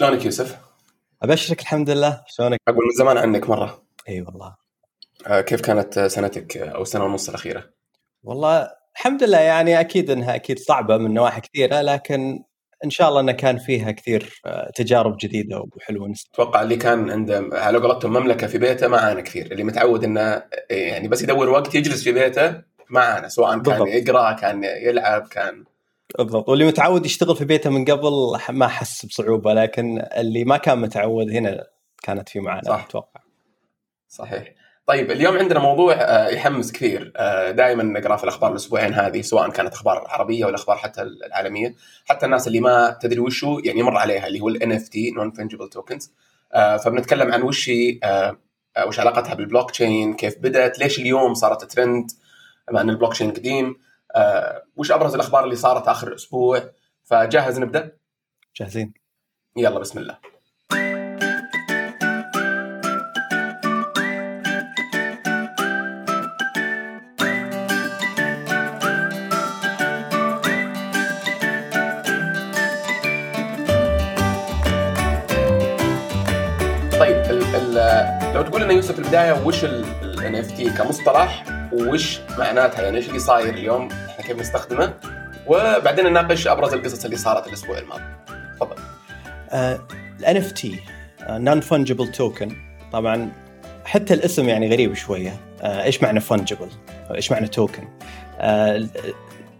شلونك يوسف؟ أبشرك الحمد لله شلونك؟ أقول من زمان عنك مرة إي والله آه، كيف كانت سنتك أو السنة ونص الأخيرة؟ والله الحمد لله يعني أكيد إنها أكيد صعبة من نواحي كثيرة لكن إن شاء الله انه كان فيها كثير آه، تجارب جديدة وحلوة أتوقع اللي كان عنده على قولتهم مملكة في بيته ما عانى كثير اللي متعود إنه يعني بس يدور وقت يجلس في بيته ما عانى سواء كان بالضبط. يقرأ كان يلعب كان بالضبط. واللي متعود يشتغل في بيته من قبل ما حس بصعوبة لكن اللي ما كان متعود هنا كانت في معاناه صح. أتوقع. صحيح. طيب اليوم عندنا موضوع آه، يحمس كثير. آه، دائما نقرأ في الأخبار الأسبوعين هذه سواء كانت أخبار عربية ولا أخبار حتى العالمية. حتى الناس اللي ما تدري وش هو يعني يمر عليها اللي هو ال NFT non-fungible tokens فبنتكلم عن وش آه، وش علاقتها بالبلوك تشين كيف بدأت ليش اليوم صارت ترند مع إن البلوك تشين قديم. وش أبرز الأخبار اللي صارت آخر الأسبوع؟ فجاهز نبدأ؟ جاهزين. يلا بسم الله. لو تقول لنا يوسف في البداية وش ال NFT كمصطلح وش معناتها؟ يعني إيش اللي صاير اليوم؟ إحنا كيف نستخدمه وبعدين نناقش أبرز القصص اللي صارت الأسبوع الماضي. تفضل. ال NFT non-fungible token طبعا حتى الاسم يعني غريب شوية. uh, إيش معنى fungible إيش معنى token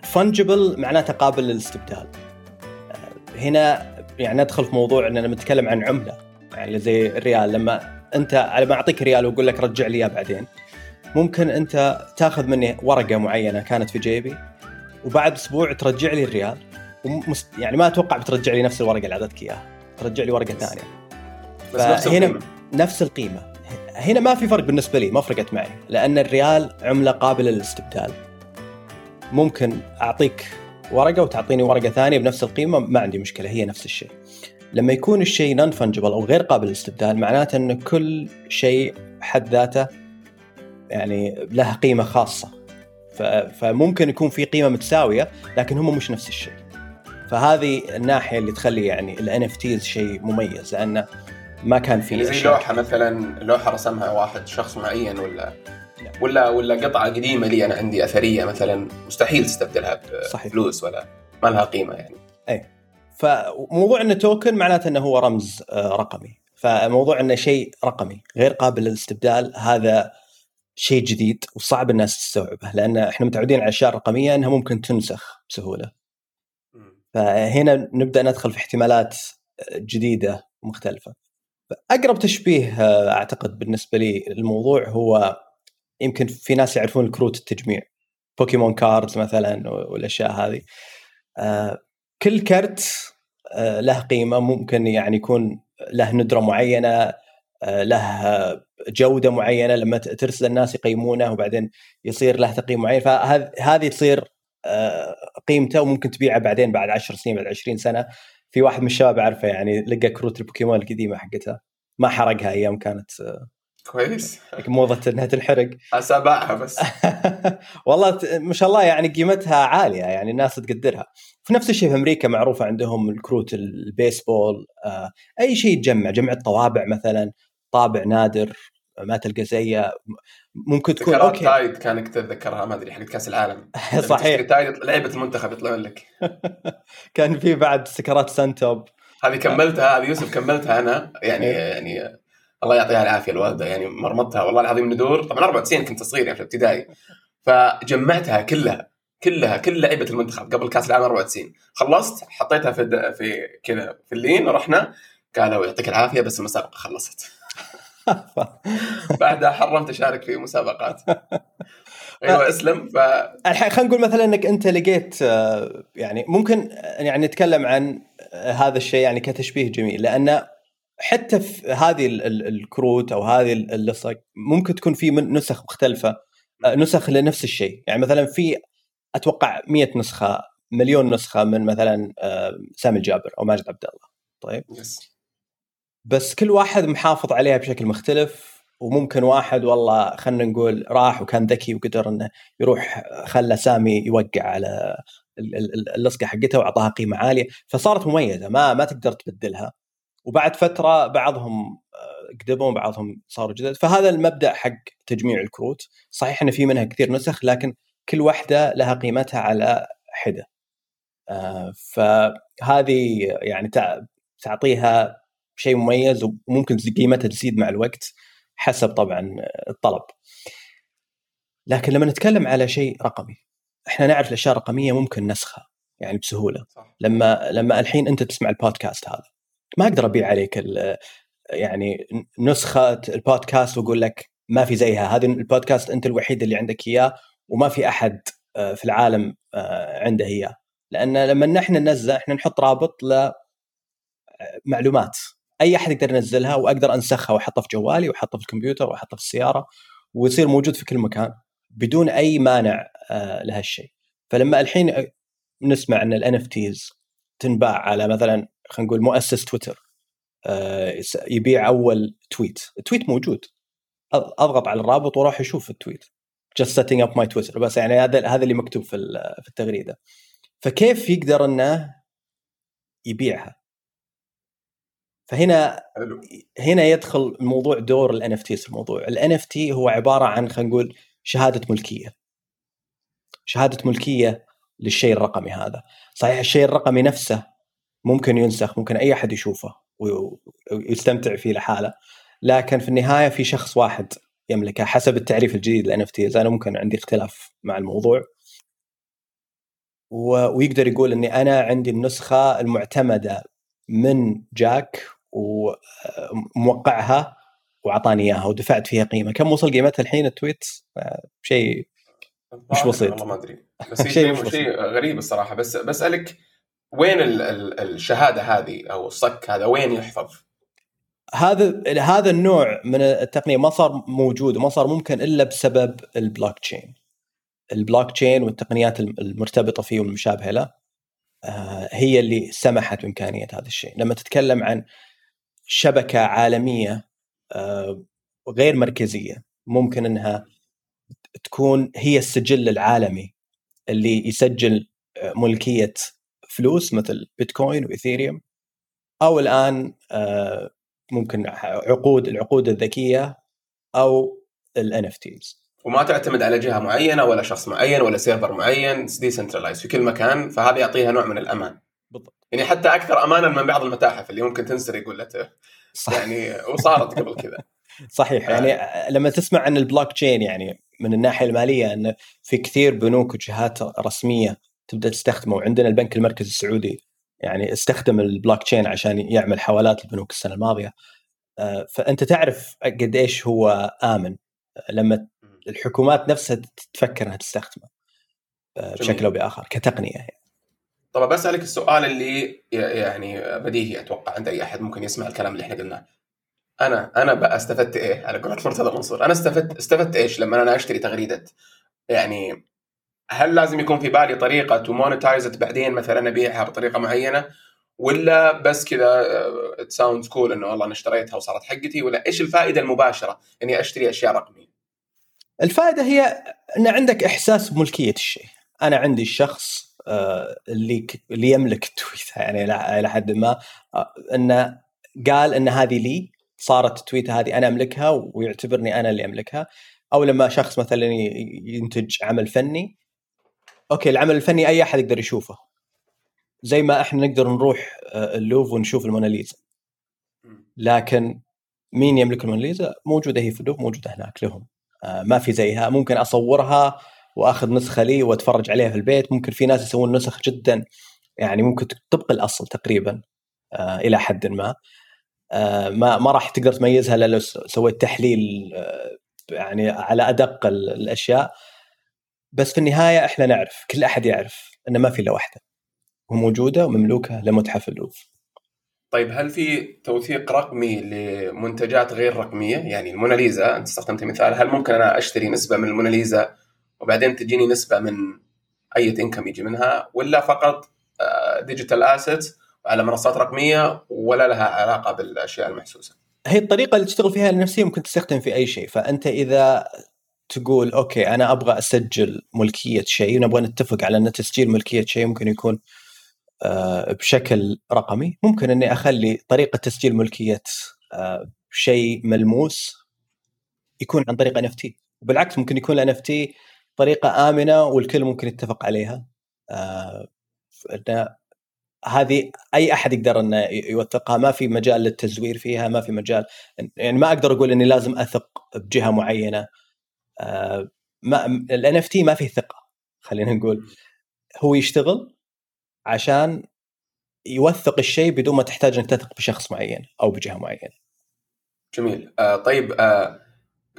fungible uh, معناته قابل للاستبدال. uh, هنا يعني ندخل في موضوع إننا نتكلم عن عملة. يعني زي الريال لما أنت على ما أعطيك ريال وأقول لك رجع لي إياه بعدين. ممكن أنت تأخذ مني ورقة معينة كانت في جيبي. وبعد أسبوع ترجع لي الريال. ومست... يعني ما أتوقع بترجع لي نفس الورقة اللي اعطيتك إياها. ترجع لي ورقة ثانية. بس نفس القيمة. نفس القيمة. هنا ما في فرق بالنسبة لي ما فرقت معي. لأن الريال عملة قابلة للاستبدال. ممكن أعطيك ورقة وتعطيني ورقة ثانية بنفس القيمة ما عندي مشكلة هي نفس الشيء. لما يكون الشيء non-fungible أو غير قابل للاستبدال معناته إن كل شيء بحد ذاته يعني له قيمة خاصة. فممكن يكون في قيمة متساوية لكن هم مش نفس الشيء. فهذه الناحية اللي تخلي يعني ال NFTs شيء مميز لأنه ما كان في يعني زي لوحة مثلا لوحة رسمها واحد شخص معين ولا نعم. ولا ولا قطعة قديمة لي أنا عندي أثرية مثلا مستحيل تستبدلها بفلوس ولا ما لها قيمة يعني. أي. فموضوع إنه توكن معناته إنه هو رمز آه، رقمي. فموضوع إنه شيء رقمي غير قابل للاستبدال هذا شيء جديد وصعب الناس تستوعبه لأن إحنا متعودين على الاشياء الرقميه إنها ممكن تنسخ بسهولة. فهنا نبدأ ندخل في احتمالات جديدة ومختلفة. اقرب تشبيه آه، أعتقد بالنسبة لي الموضوع هو يمكن في ناس يعرفون الكروت التجميع. بوكيمون cards مثلا والأشياء هذه. آه، كل كرت آه، له قيمة ممكن يعني يكون له ندرة معينة له جودة معينة لما ترسل الناس يقيمونه وبعدين يصير له تقييم معين. فهذه تصير آه، قيمته وممكن تبيعه بعدين بعد 10 سنين بعد 20 سنة. في واحد من الشباب أعرفه يعني لقى كروت البوكيمون القديمة حقتها. ما حرقها أيام كانت كويس. موضة إنها تنحرق. اسابعها بس. والله ما شاء الله يعني قيمتها عالية يعني الناس تقدرها. في نفس الشيء في أمريكا معروفه عندهم الكروت البيسبول آه، أي شيء يتجمع جمع الطوابع مثلا. طابع نادر ما تلقى زيه ممكن تكون okay. تايد كانك تتذكرها ما أدري حقت كأس العالم. صحيح. تايد لعيبة المنتخب يطلعون لك. كان في بعد سكرات سنتوب هذه كملتها هذه يوسف كملتها أنا. يعني إيه. يعني الله يعطيها العافية الوالدة يعني مرمطتها والله العظيم ندور طبعا 94 كنت صغير يعني في الابتدائي. فجمعتها كلها كلها كل لعيبة المنتخب قبل كأس العالم 94 خلصت حطيتها في في كذا في اللين ورحنا. قالوا يعطيك العافية بس المسابقة خلصت. بعدها حرمت أشارك في مسابقات. أيوه أسلم. ف الحين خلينا نقول مثلا إنك أنت لقيت آه، يعني ممكن يعني نتكلم عن هذا الشيء يعني كتشبيه جميل لأن حتى في هذه الكروت أو هذه اللصق ممكن تكون في نسخ مختلفة آه، نسخ لنفس الشيء. يعني مثلا في أتوقع 100 نسخة مليون نسخة من مثلا آه، سامي الجابر أو ماجد عبد الله. طيب؟ يس. بس كل واحد محافظ عليها بشكل مختلف وممكن واحد والله خلينا نقول راح وكان ذكي وقدر إنه يروح خلى سامي يوقع على اللصقة حقتها وأعطاها قيمة عالية. فصارت مميزة ما ما تقدر تبدلها. وبعد فترة بعضهم قدموا بعضهم صاروا جدد. فهذا المبدأ حق تجميع الكروت. صحيح إنه في منها كثير نسخ لكن كل واحدة لها قيمتها على حدة. آه، فهذه يعني تعطيها شيء مميز وممكن قيمتها تزيد مع الوقت حسب طبعا الطلب. لكن لما نتكلم على شيء رقمي إحنا نعرف الأشياء الرقمية ممكن نسخها يعني بسهولة. صح. لما لما الحين أنت تسمع البودكاست هذا ما أقدر أبيع عليك يعني نسخة البودكاست وأقول لك ما في زيها. هذه البودكاست أنت الوحيد اللي عندك إياه وما في أحد آه، في العالم آه، عنده إياه. لأن لما نحن ننزل إحنا نحط رابط لمعلومات أي أحد يقدر ينزلها وأقدر أنسخها وأحطها في جوالي وأحطها في الكمبيوتر وأحطها في السيارة ويصير موجود في كل مكان بدون أي مانع آه، لهالشيء. فلما الحين نسمع إن ال NFT تنباع على مثلا خلينا نقول مؤسس تويتر آه، يبيع أول tweet ال tweet موجود. أضغط على الرابط وأروح أشوف ال tweet just setting up my Twitter. بس يعني هذا هذا اللي مكتوب في في التغريدة. فكيف يقدر إنه يبيعها؟ فهنا هنا يدخل الموضوع دور ال NFT في الموضوع. ال NFT هو عبارة عن خلينا نقول شهادة ملكية. شهادة ملكية للشيء الرقمي هذا. صحيح الشيء الرقمي نفسه ممكن ينسخ ممكن أي أحد يشوفه ويستمتع فيه لحاله. لكن في النهاية في شخص واحد يملكها حسب التعريف الجديد لل NFT أنا ممكن عندي اختلاف مع الموضوع. ويقدر يقول إني أنا عندي النسخة المعتمدة من جاك وموقعها وأعطاني إياها ودفعت فيها قيمة. كم وصل قيمتها الحين ال tweet شيء مش بسيط. والله ما أدري. بس شيء شيء غريب الصراحة. بس بسألك وين ال ال الشهادة هذه أو الصك هذا؟ وين يحفظ؟ هذا هذا النوع من التقنية ما صار موجود وما صار ممكن إلا بسبب البلوك تشين. البلوك تشين والتقنيات المرتبطة فيه والمشابهة له آه، هي اللي سمحت بإمكانية هذا الشيء، لما تتكلم عن شبكة عالمية آه، غير مركزية ممكن إنها تكون هي السجل العالمي اللي يسجل آه، ملكية فلوس مثل بيتكوين وإيثيريوم. أو الآن آه، ممكن عقود العقود الذكية أو ال NFTs وما تعتمد على جهة معينة ولا شخص معين ولا سيرفر معين decentralized في كل مكان فهذا يعطيها نوع من الأمان. يعني حتى أكثر امانا من بعض المتاحف اللي ممكن تنسرق ولا. يعني وصارت قبل كذا. صحيح. يعني لما تسمع عن البلوك تشين يعني من الناحية المالية انه في كثير بنوك وجهات رسمية تبدأ تستخدمه وعندنا البنك المركزي السعودي يعني استخدم البلوك تشين عشان يعمل حوالات البنوك السنة الماضية. آه، فأنت تعرف قد إيش هو آمن لما الحكومات نفسها تفكر إنها تستخدمه آه، بشكل أو بآخر كتقنية يعني. طب بسالك السؤال اللي يعني بديهي أتوقع. عند أي أحد ممكن يسمع الكلام اللي إحنا قلناه. أنا أنا بقى استفدت إيه؟ على قولة مرتضى منصور. أنا استفدت استفدت إيش لما أنا أشتري تغريدة؟ يعني هل لازم يكون في بالي طريقة to monetize it بعدين مثلا أبيعها بطريقة معينة؟ ولا بس كذا it sounds cool إنه والله أنا اشتريتها وصارت حقتي؟ ولا إيش الفائدة المباشرة إني أشتري أشياء رقمية؟ الفائدة هي إن عندك إحساس بملكية الشيء، أنا عندي الشخص اللي اللي يملك التويته يعني إلى حد ما آه، إنه قال إن هذه لي صارت التويتة هذه أنا أملكها ويعتبرني أنا اللي أملكها. أو لما شخص مثلا ينتج عمل فني okay العمل الفني أي أحد يقدر يشوفه. زي ما إحنا نقدر نروح آه، اللوفر ونشوف الموناليزا. لكن مين يملك الموناليزا؟ موجودة هي في اللوفر موجودة هناك لهم. آه، ما في زيها. ممكن أصورها وآخذ نسخة لي وأتفرج عليها في البيت. ممكن في ناس يسوون نسخ جدا يعني ممكن تطبق الأصل تقريبا آه، إلى حد ما. ما ما راح تقدر تميزها إلا لو سويت تحليل يعني على أدق الأشياء. بس في النهاية إحنا نعرف كل أحد يعرف إن ما في إلا واحدة. وموجوده ومملوكة لمتحف اللوفر. طيب هل في توثيق رقمي لمنتجات غير رقمية؟ يعني الموناليزا أنت استخدمت مثال هل ممكن أنا أشتري نسبة من الموناليزا وبعدين تجيني نسبة من أي income يجي منها ولا فقط digital آه، assets على منصات رقمية ولا لها علاقة بالأشياء المحسوسة؟ هي الطريقة اللي تشتغل فيها ال NFTs ممكن تستخدم في أي شيء فأنت إذا تقول okay أنا أبغى أسجل ملكية شيء ونبغى نتفق على أن تسجيل ملكية شيء ممكن يكون آه، بشكل رقمي ممكن أني أخلي طريقة تسجيل ملكية آه، شيء ملموس يكون عن طريق NFT وبالعكس ممكن يكون ال NFT طريقة آمنة والكل ممكن يتفق عليها. هذه أي أحد يقدر إنه يوثقها. ما في مجال للتزوير فيها ما في مجال يعني ما أقدر أقول إني لازم أثق بجهة معينة. ما الان إف تي ما فيه ثقة خلينا نقول. هو يشتغل عشان يوثق الشيء بدون ما تحتاج إنك تثق بشخص معين أو بجهة معينة. جميل. آه طيب آه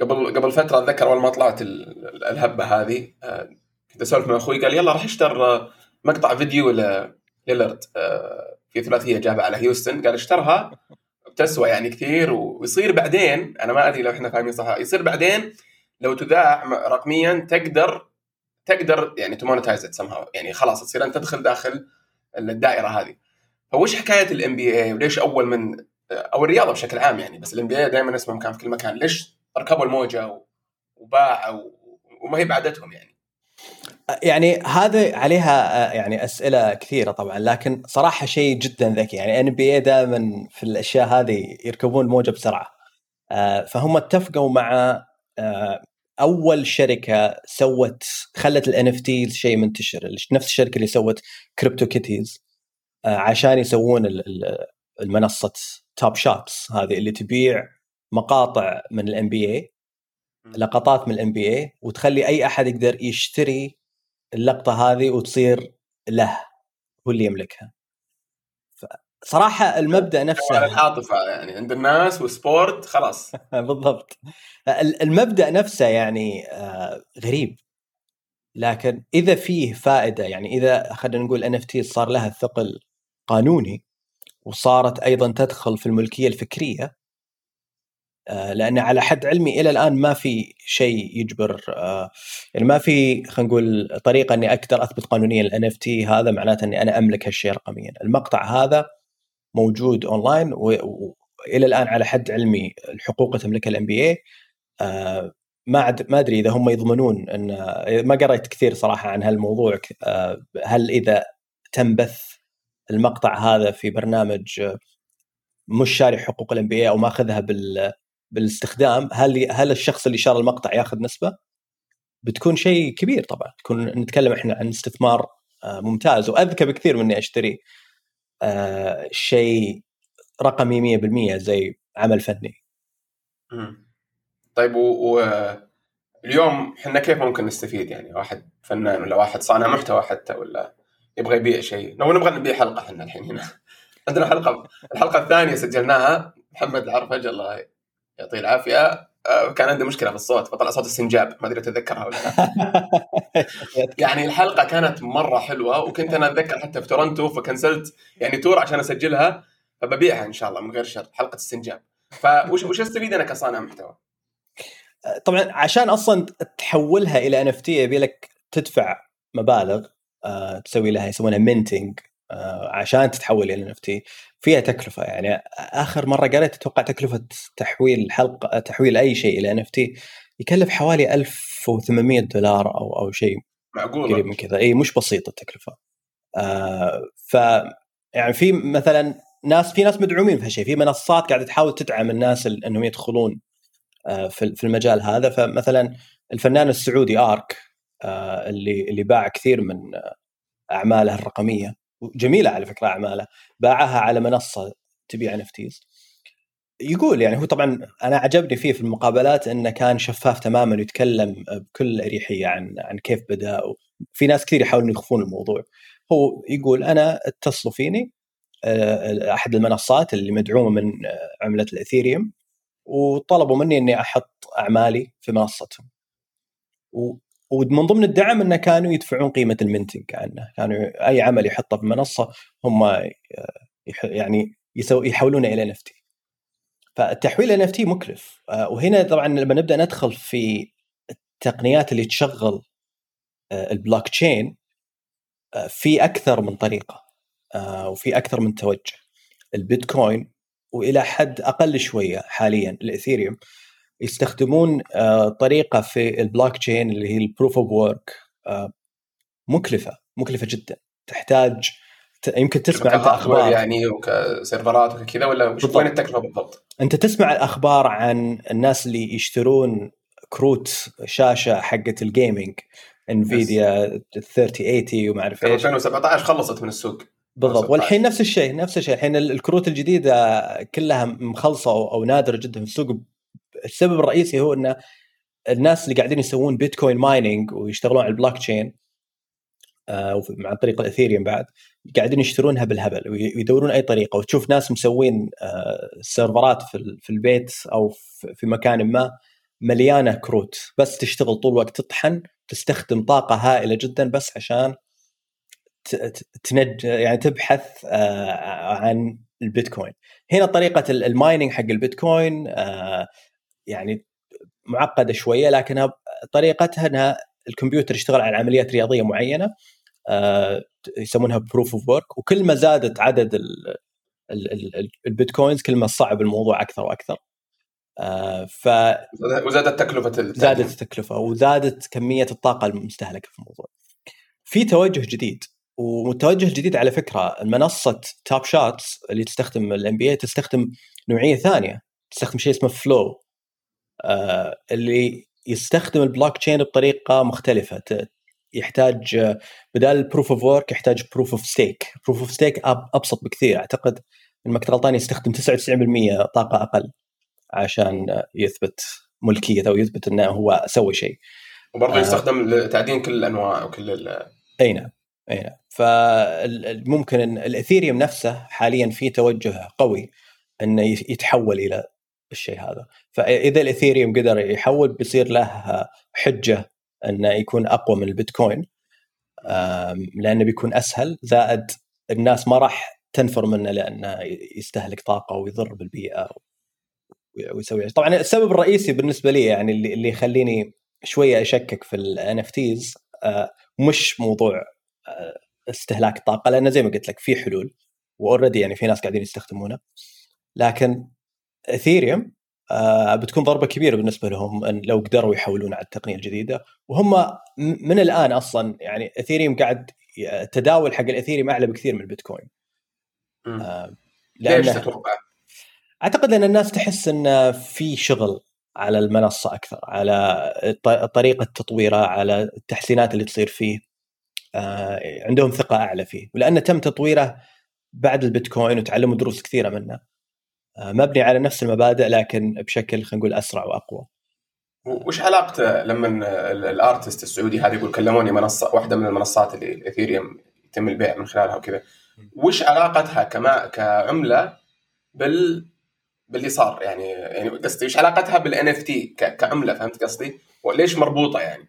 قبل قبل فترة أتذكر أول ما طلعت الهبه هذه آه كنت أسولف مع أخوي قال يلا راح أشتر مقطع فيديو ليلرد آه في ثلاثية جابها على هيوستن قال اشترها بتسوى يعني كثير ويصير بعدين أنا ما أدري لو إحنا فاهمين صح يصير بعدين لو تذاع رقميا تقدر تقدر يعني ت monetize it يعني خلاص تصير أنت تدخل داخل الدائرة هذه. فوش حكاية ال NBA وليش أول من أو الرياضة بشكل عام يعني بس ال NBA دائما اسمه مكان في كل مكان ليش ركبوا الموجة وباعوا وما هي بعدتهم يعني. يعني هذا عليها يعني أسئلة كثيرة طبعا لكن صراحة شيء جدا ذكي. يعني NBA دائما في الأشياء هذه يركبون الموجة بسرعة. آه، فهم اتفقوا مع آه، أول شركة سوت خلت ال NFT شيء منتشر نفس الشركة اللي سوت CryptoKitties آه، عشان يسوون المنصة Top Shots هذه اللي تبيع مقاطع من ال NBA لقطات من ال NBA وتخلي أي أحد يقدر يشتري اللقطة هذه وتصير له هو اللي يملكها. صراحة المبدأ نفسه العاطفة يعني عند الناس و sport خلاص. بالضبط. المبدأ نفسه يعني آه، غريب. لكن إذا فيه فائدة يعني إذا خلينا نقول NFT صار لها ثقل قانوني وصارت أيضا تدخل في الملكية الفكرية لأن على حد علمي إلى الآن ما في شيء يجبر آه، يعني ما في خلينا نقول طريقة إني أقدر أثبت قانونيا ال NFT هذا معناته إني أنا أملك هالشيء رقميا. المقطع هذا موجود اونلاين والى الآن على حد علمي الحقوق تملكها ال NBA ما عد ما أدري إذا هم يضمنون إن ما قريت كثير صراحة عن هالموضوع آه، هل إذا تم بث المقطع هذا في برنامج آه، مش شاري حقوق الام بي اي أو ماخذها بال بالاستخدام هل هل الشخص اللي شار المقطع ياخذ نسبة؟ بتكون شيء كبير طبعا. تكون نتكلم إحنا عن استثمار آه، ممتاز. وأذكى بكثير من اني اشتري شيء رقمي 100% زي عمل فني. طيب و... اليوم إحنا كيف ممكن نستفيد؟ يعني واحد فنان ولا واحد صانع محتوى حتى ولا يبغى يبيع شيء؟ لو نبغى نبيع حلقة إحنا الحين هنا. عندنا حلقة الحلقة الثانية سجلناها. محمد العرفج الله يعطيه العافية. آه، كان عنده مشكلة في الصوت فطلع صوت السنجاب ما أدري تتذكرها ولا لا. يعني الحلقة كانت مرة حلوة وكنت أنا أتذكر حتى في تورنتو فكنسلت. يعني تور عشان أسجلها فببيعها إن شاء الله من غير شر حلقة السنجاب. فوش وش استفيد أنا كصانع محتوى؟ طبعا عشان أصلا تحولها إلى NFT يبي لك تدفع مبالغ آه، تسوي لها يسمونها minting آه، عشان تتحول إلى NFT. فيها تكلفة. يعني آخر مرة قريت أتوقع تكلفة تحويل حلقه تحويل أي شيء إلى NFT يكلف حوالي 1800 دولار أو أو شيء معقول قريب من كذا. إي مش بسيطة التكلفة. آه ف يعني في مثلا ناس في ناس مدعومين في هالشيء. في منصات قاعدة تحاول تدعم الناس إنهم يدخلون آه، في المجال هذا. فمثلا الفنان السعودي آرك آه، اللي اللي باع كثير من أعماله الرقمية. جميلة على فكرة اعماله باعها على منصة تبيع نفتيز يقول يعني هو طبعا أنا عجبني فيه في المقابلات إنه كان شفاف تماما ويتكلم بكل أريحية عن عن كيف بدأ في ناس كثير يحاولون يخفون الموضوع هو يقول أنا اتصلوا فيني آه، أحد المنصات اللي مدعومة من عملة الاثيريوم وطلبوا مني إني أحط أعمالي في منصتهم. ومن ضمن الدعم إنه كانوا يدفعون قيمة المنتنج عنه كانوا أي عمل يحطه في المنصه هم يعني يسو يحولونه إلى ان فالتحويل إلى ان مكلف. آه، وهنا طبعا لما نبدأ ندخل في التقنيات اللي تشغل آه، البلوك تشين آه، في أكثر من طريقة وفي أكثر من توجه. البيتكوين وإلى حد أقل شوية حاليا الاثيريوم يستخدمون آه، طريقة في البلوك تشين اللي هي ال proof of work مكلفة مكلفة جدا. تحتاج يمكن تسمع أنت أخبار. يعني وكسيرفرات وكذا ولا وين التكلفة بالضبط؟ أنت تسمع الأخبار عن الناس اللي يشترون كروت شاشة حقت ال gaming NVIDIA 3080 وما أعرف إيش. 2017 خلصت من السوق. بالضبط. والحين نفس الشيء نفس الشيء. الحين الكروت الجديدة كلها مخلصة أو نادرة جدا في السوق السبب الرئيسي هو إن الناس اللي قاعدين يسوون بيتكوين mining ويشتغلون على البلوك تشين عن طريق الاثيريوم بعد قاعدين يشترونها بالهبل ويدورون أي طريقة. وتشوف ناس مسوين آه سيرفرات في, في البيت أو في مكان ما مليانة كروت. بس تشتغل طول الوقت تطحن تستخدم طاقة هائلة جدا بس عشان تنج يعني تبحث آه، عن البيتكوين. هنا طريقة ال mining حق البيتكوين آه، يعني معقدة شوية لكنها طريقتها إنها الكمبيوتر يشتغل على عمليات رياضية معينة آه، يسمونها proof of work وكل ما زادت عدد البيتكوينز كل ما صعب الموضوع أكثر وأكثر. ف وزادت تكلفة زادت التكلفة وزادت كمية الطاقة المستهلكة في الموضوع. في توجه جديد ومتوجه جديد على فكرة منصة Top Shots اللي تستخدم ال NBA تستخدم نوعية ثانية تستخدم شيء اسمه Flow آه اللي يستخدم البلوك تشين بطريقة مختلفة. يحتاج بدل ال proof of work يحتاج proof of stake proof of stake أبسط بكثير. أعتقد إن كنت غلطان يستخدم 99% طاقة أقل عشان يثبت ملكيته أو يثبت إنه هو سوى شيء. وبرضه آه يستخدم لتعدين كل الأنواع وكل أي نعم أي نعم. فممكن إن الإثيريوم نفسه حاليا في توجه قوي إنه يتحول إلى الشيء هذا. فإذا الإثيريوم قدر يحول بيصير له حجة إنه يكون أقوى من البيتكوين. لأنه بيكون أسهل زائد الناس ما راح تنفر منه لأنه يستهلك طاقة ويضر بالبيئة ويسوي طبعا السبب الرئيسي بالنسبة لي يعني اللي يخليني شوية أشكك في ال NFTs مش موضوع استهلاك الطاقة لأن زي ما قلت لك في حلول وأوريدي يعني في ناس قاعدين يستخدمونه. لكن اثيريوم آه بتكون ضربة كبيرة بالنسبة لهم إن لو قدروا يحولون على التقنية الجديدة. وهم من الآن أصلا يعني اثيريوم قاعد التداول حق الإثيريوم أعلى بكثير من البيتكوين. آه ليش تتوقع؟ أعتقد ان الناس تحس إن في شغل على المنصة أكثر على طريقة تطويرها على التحسينات اللي تصير فيه. آه، عندهم ثقة أعلى فيه. ولأنه تم تطويره بعد البيتكوين وتعلموا دروس كثيرة منه. مبني على نفس المبادئ لكن بشكل خلينا نقول أسرع وأقوى وش علاقته لما الأرتست السعودي هذا يقول كلموني منصه واحدة من المنصات اللي الاثيريوم يتم البيع من خلالها وكذا وش علاقتها كما كعملة بال باللي صار يعني يعني قصدي إيش علاقتها بال NFT كعملة فهمت قصدي؟ وليش مربوطة يعني؟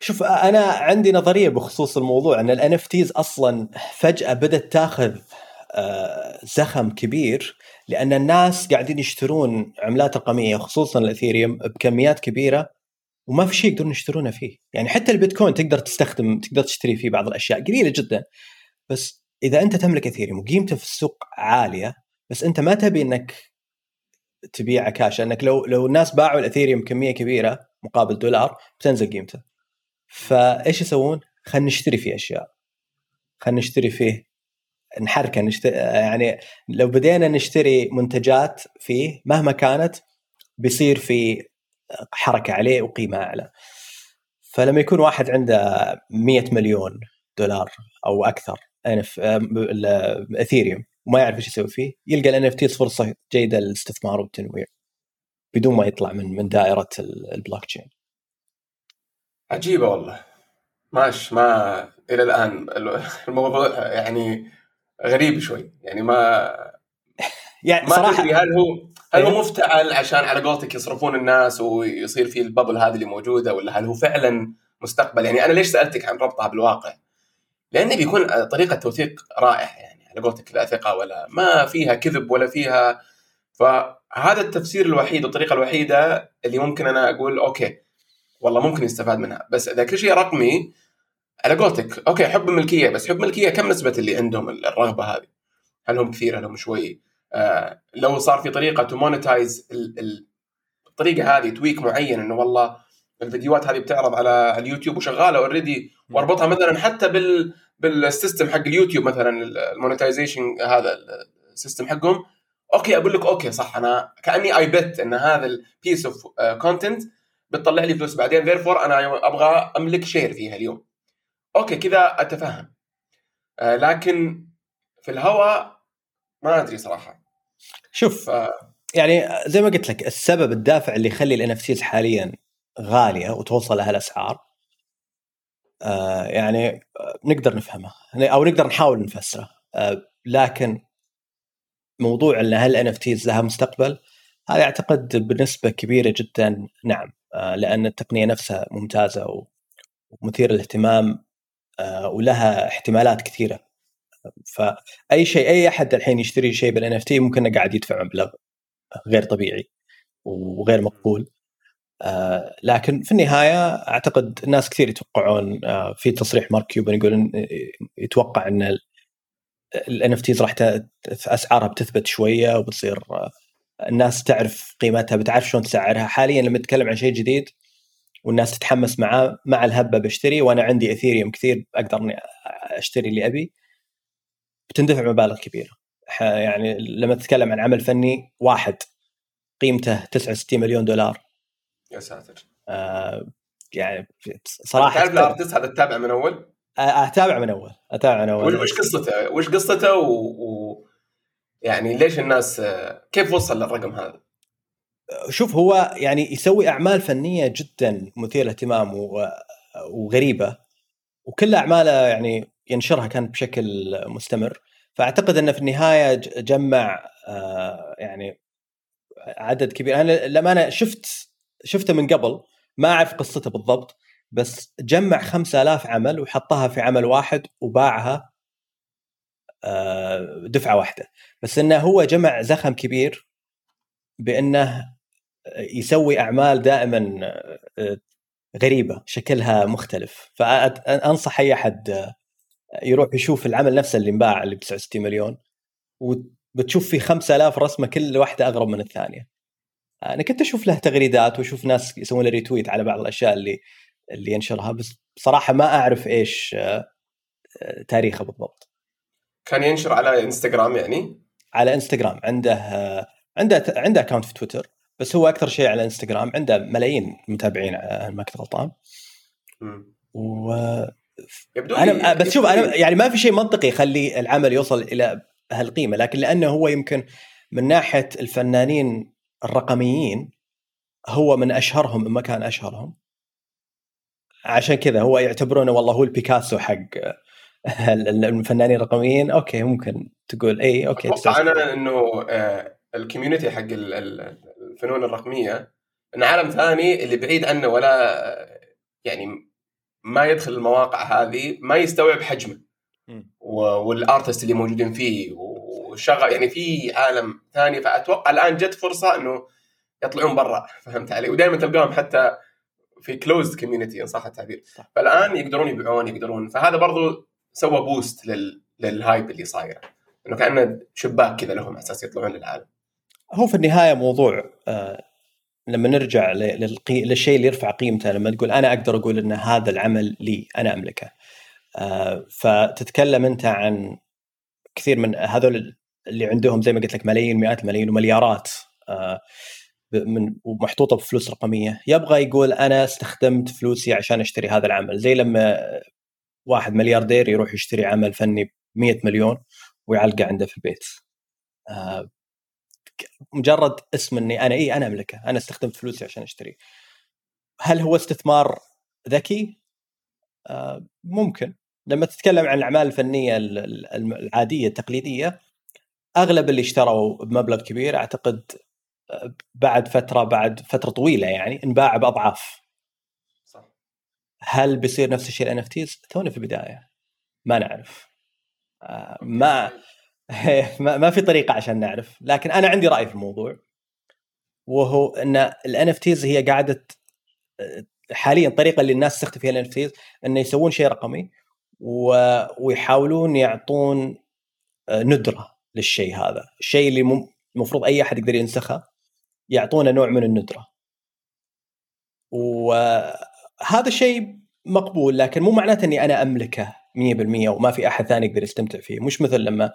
شوف أنا عندي نظرية بخصوص الموضوع إن ال NFTs أصلا فجأة بدأت تاخذ آه، زخم كبير لأن الناس قاعدين يشترون عملات رقمية خصوصا الاثيريوم بكميات كبيرة وما في شيء يقدرون يشترونه فيه. يعني حتى البيتكوين تقدر تستخدم تقدر تشتري فيه بعض الأشياء قليلة جدا. بس إذا أنت تملك اثيريوم وقيمته في السوق عالية بس أنت ما تبي إنك تبيعه كاش لأنك لو لو الناس باعوا الاثيريوم كميه كبيرة مقابل دولار بتنزل قيمته. فإيش يسوون؟ خلينا نشتري فيه أشياء. خلينا نشتري فيه نحركه نشتري يعني لو بدينا نشتري منتجات فيه مهما كانت بيصير في حركة عليه وقيمة أعلى. فلما يكون واحد عنده 100 مليون دولار أو أكثر إثيريوم وما يعرف إيش يسوي فيه يلقى الـ NFT فرصة جيدة للاستثمار والتنويع بدون ما يطلع من من دائرة البلوك تشين. عجيبة والله. ماش ما إلى الآن الموضوع يعني غريب شوي يعني ما يعني ما صراحة هل هو هل هو إيه. مفتعل عشان على قولتك يصرفون الناس ويصير في الـ bubble هذه اللي موجودة ولا هل هو فعلا مستقبل يعني أنا ليش سألتك عن ربطها بالواقع؟ لأنه بيكون طريقة توثيق رائع يعني على قولتك لا ثقة ولا ما فيها كذب ولا فيها فهذا التفسير الوحيد والطريقة الوحيدة اللي ممكن أنا أقول okay والله ممكن يستفاد منها بس إذا كل شيء رقمي على قولتك okay حب الملكيه بس حب الملكيه كم نسبة اللي عندهم الرغبة هذه؟ هل هم كثير هل هم شوي؟ آه لو صار في طريقة to monetize الطريقة هذه tweak معين إنه والله الفيديوهات هذه بتعرض على اليوتيوب وشغالة already وأربطها مثلا حتى بال بال system حق اليوتيوب مثلا الـ monetization هذا الـ system حقهم okay أقول لك okay صح أنا كأني I bet إن هذا الـ piece of content بتطلع لي فلوس بعدين therefore أنا أبغى أملك share فيها اليوم okay كذا أتفهم. آه، لكن في الهواء ما أدري صراحة. شوف ف... يعني زي ما قلت لك السبب الدافع اللي يخلي الـ NFT حاليا غالية وتوصل لها الأسعار آه يعني آه، نقدر نفهمه أو نقدر نحاول نفسره. آه لكن موضوع إن هل الـ NFT لها مستقبل هذا أعتقد بنسبة كبيرة جدا نعم. آه لأن التقنية نفسها ممتازة ومثيرة للاهتمام آه ولها احتمالات كثيرة. فاي شيء أي أحد الحين يشتري شيء بالـ NFT ممكن قاعد يدفع مبلغ غير طبيعي وغير مقبول. آه لكن في النهاية أعتقد ناس كثير يتوقعون آه في تصريح مارك كيوبن يقول يتوقع إن الـ NFTs راح أسعارها بتثبت شوية وبتصير آه الناس تعرف قيمتها بتعرف شلون تسعرها. حاليا لما نتكلم عن شيء جديد والناس تتحمس معاه مع الهبة بشتري وأنا عندي إثيريوم كثير أقدر إني أشتري اللي أبي. بتندفع مبالغ كبيرة. يعني لما تتكلم عن عمل فني واحد قيمته 69 مليون دولار. يا ساتر. آه يعني صراحة تعرف الـ artist هذا تتابع من أول؟ أتابع من أول. أتابع من أول. وش قصته؟ وش قصته؟ و... و... يعني ليش الناس كيف وصل للرقم هذا؟ شوف هو يعني يسوي أعمال فنية جدا مثيرة للاهتمام و... وغريبة وكل أعماله يعني ينشرها كانت بشكل مستمر. فأعتقد إنه في النهاية جمع آه، يعني عدد كبير. أنا لما أنا شفت شفته من قبل ما أعرف قصته بالضبط بس جمع 5000 عمل وحطها في عمل واحد وباعها آه، دفعة واحدة. بس إنه هو جمع زخم كبير بإنه يسوي أعمال دائما آه، غريبة شكلها مختلف. فانصح أي أحد يروح يشوف العمل نفسه اللي انباع اللي ب 69 مليون وبتشوف في 5000 رسمة كل واحدة أغرب من الثانية. أنا كنت أشوف له تغريدات وأشوف ناس يسوون له ريتويت على بعض الأشياء اللي اللي ينشرها بس بصراحه ما أعرف إيش آه، تاريخه بالضبط. كان ينشر على إنستغرام يعني؟ على إنستغرام. عنده آه، عنده عنده اكونت في تويتر. بس هو أكثر شيء على إنستغرام عنده ملايين متابعين آه، ما كنت غلطان و يبدو أنا بس شوف أنا يعني ما في شيء منطقي يخلي العمل يوصل إلى هالقيمة لكن لأنه هو يمكن من ناحية الفنانين الرقميين هو من أشهرهم ما كان أشهرهم. عشان كذا هو يعتبرونه والله هو البيكاسو حق الفنانين الرقميين. okay ممكن تقول اي okay أتوقع أنا إنه آه، الـ community حق الفنون الرقمية. إن عالم ثاني اللي بعيد عنه ولا يعني ما يدخل المواقع هذه ما يستوعب حجمه. والـ artist اللي موجودين فيه وشغل يعني في عالم ثاني. فأتوقع الآن جت فرصة إنه يطلعون برا فهمت علي؟ ودائما تلقاهم حتى في closed community إن صح التعبير. فالآن يقدرون يبيعون يقدرون. فهذا برضو سوى boost لل... للـ hype اللي صايره إنه كأنه شباك كذا لهم أساس يطلعون للعالم. هو في النهاية موضوع آه لما نرجع للقي... للشيء اللي يرفع قيمته لما تقول أنا أقدر أقول إن هذا العمل لي أنا أملكه. آه فتتكلم أنت عن كثير من هذول اللي عندهم زي ما قلت لك ملايين مئات الملايين ومليارات آه من ومحطوطة بفلوس رقمية. يبغى يقول أنا استخدمت فلوسي عشان أشتري هذا العمل. زي لما واحد ملياردير يروح يشتري عمل فني ب 100 مليون ويعلقه عنده في البيت. مجرد اسم إني أنا إي أنا أملكه أنا استخدمت فلوسي عشان اشتري هل هو استثمار ذكي؟ آه ممكن. لما تتكلم عن الأعمال الفنية العادية التقليدية أغلب اللي اشتروا بمبلغ كبير أعتقد آه، بعد فترة بعد فترة طويلة يعني انباع بأضعاف. صح. هل بيصير نفس الشيء الـ NFT؟ تونا في البداية. ما نعرف. آه ما ما في طريقة عشان نعرف. لكن أنا عندي رأي في الموضوع وهو إن الـ NFTs هي قاعدة حاليا الطريقة اللي الناس تستخدم فيها الـ NFTs إنه يسوون شيء رقمي ويحاولون يعطون آه، ندرة للشيء هذا. الشيء اللي المفروض أي أحد يقدر ينسخه يعطونه نوع من الندرة. وهذا الشيء مقبول لكن مو معناته إني أنا أملكه 100% وما في أحد ثاني يقدر يستمتع فيه. مش مثل لما